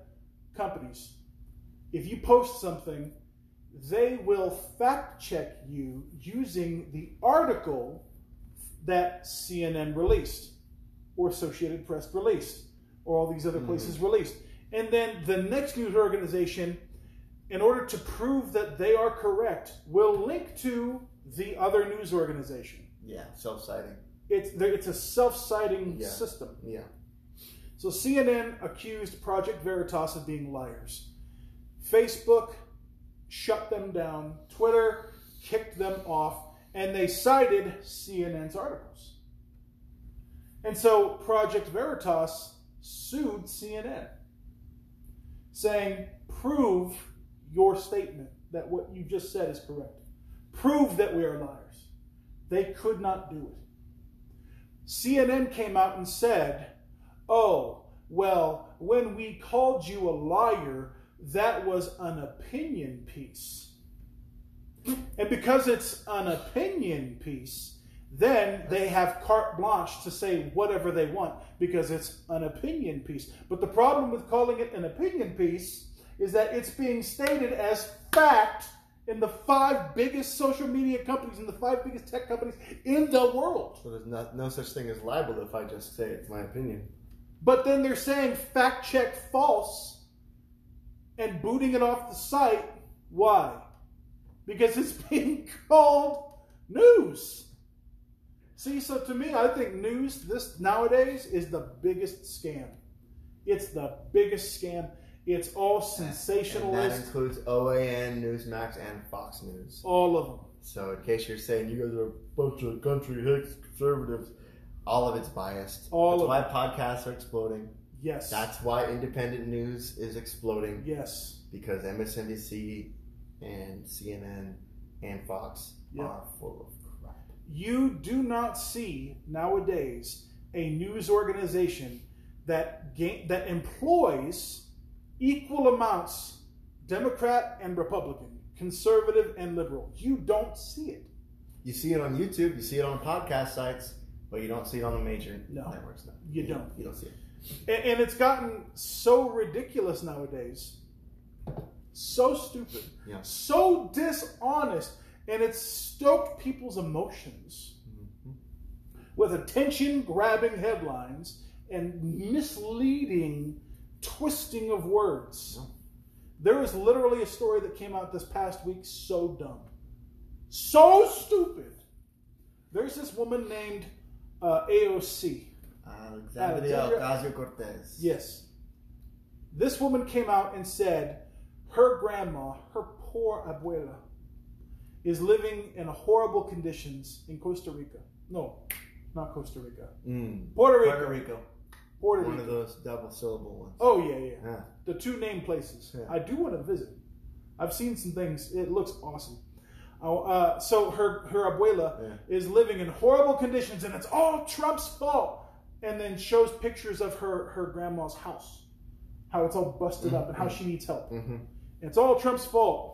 companies, if you post something, they will fact check you using the article that CNN released or Associated Press released or all these other hmm. places released. And then the next news organization, in order to prove that they are correct, will link to the other news organization. Yeah, self-citing. It's it's a self-citing Yeah. system. Yeah. So CNN accused Project Veritas of being liars. Facebook shut them down. Twitter kicked them off, and they cited CNN's articles. And so Project Veritas sued CNN, saying, "Prove your statement that what you just said is correct. Prove that we are liars." They could not do it. CNN came out and said, Oh, well, when we called you a liar, that was an opinion piece. And because it's an opinion piece, then they have carte blanche to say whatever they want because it's an opinion piece. But the problem with calling it an opinion piece is that it's being stated as fact in the five biggest social media companies and the five biggest tech companies in the world. So there's not, no such thing as libel if I just say it's my opinion. But then they're saying fact check false and booting it off the site. Why? Because it's being called news. See, so to me, I think news this nowadays is the biggest scam. It's the biggest scam. It's all And that sensationalist. includes OAN, Newsmax, and Fox News. All of them. So in case you're saying you guys are a bunch of country hicks conservatives, all of it's biased. All That's of why podcasts are exploding. Yes. That's why independent news is exploding yes. because MSNBC and CNN and Fox Yep. are full of crap. You do not see nowadays a news organization that gain, that employs equal amounts Democrat and Republican, conservative and liberal. You don't see it. You see it on YouTube, you see it on podcast sites, but you don't see it on the major No, networks. No, you don't. You don't see it. And, and it's gotten so ridiculous nowadays, so stupid, Yeah. so dishonest, and it's stoked people's emotions with attention grabbing headlines and misleading twisting of words. Yeah. There is literally a story that came out this past week so dumb, so stupid. There's this woman named uh, AOC. Alexandria Alexandria- Ocasio Cortez. Yes. This woman came out and said her grandma, her poor abuela, is living in horrible conditions in Costa Rica. No, not Costa Rica. Mm. Puerto Rico. Puerto Rico. Puerto One Rico. of those double syllable ones. Oh, yeah, yeah. Yeah. The two named places. Yeah. I do want to visit. I've seen some things. It looks awesome. Oh, uh, so her, her abuela Yeah. is living in horrible conditions and it's all Trump's fault. And then shows pictures of her, her grandma's house, how it's all busted up and how she needs help. Mm-hmm. It's all Trump's fault.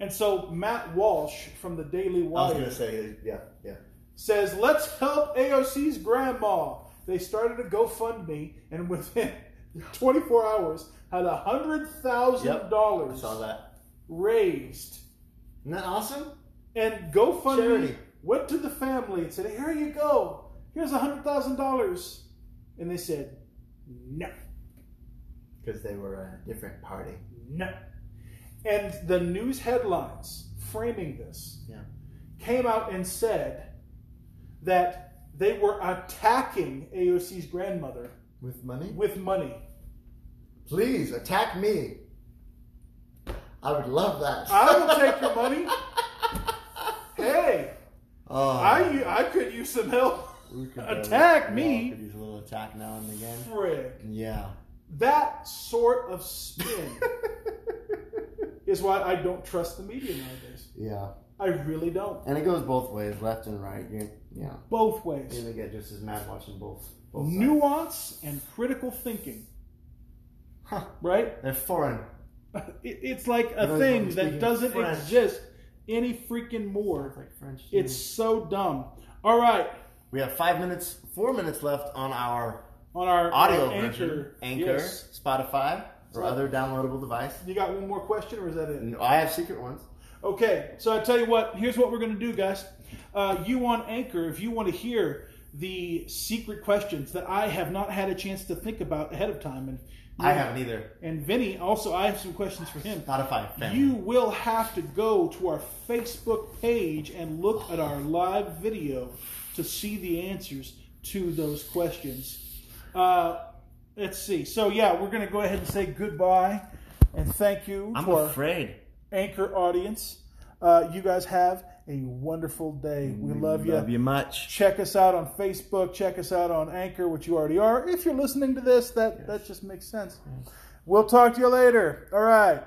And so Matt Walsh from the Daily I was gonna say, yeah, yeah. says, "Let's help AOC's grandma." They started a GoFundMe, and within 24 hours, had a hundred thousand Yep. Dollars saw that. raised. Isn't that awesome? And GoFundMe Charity. went to the family and said, "Here you go. Here's a hundred thousand dollars." And they said, "No, Because they were a different party. no." And the news headlines framing this Yeah. came out and said that they were attacking AOC's grandmother With money? with money. Please attack me. I would love that. I will take your money. Hey, Oh, I I could use some help. Attack me. Could use a little attack now and again. Frick. Yeah. That sort of spin is why I don't trust the media nowadays. yeah. I really don't. And it goes both ways, left and right. You're, yeah. Both You're ways. gonna get just as mad watching both. both sides. Nuance and critical thinking, Huh. right? They're foreign. It, it's like a You thing that doesn't French. exist any freaking more. Like French. It's so dumb. All right, We have five minutes, four minutes left on our on our audio our version. anchor, Anchor, yes. Spotify, or So- other downloadable device. You got one more question, or is that it? No, I have secret ones. Okay, so I tell you what. Here's what we're going to do, guys. Uh, you on Anchor, if you want to hear the secret questions that I have not had a chance to think about ahead of time, and I haven't either. and Vinny also, I have some questions for him. Spotify family. You will have to go to our Facebook page and look at our live video to see the answers to those questions. Uh, let's see. So yeah, we're going to go ahead and say goodbye and thank you I'm afraid. anchor audience. Uh, you guys have a wonderful day. We love you. Love you much. Check us out on Facebook. Check us out on Anchor, which you already are. If you're listening to this, that that just makes sense. We'll talk to you later. All right.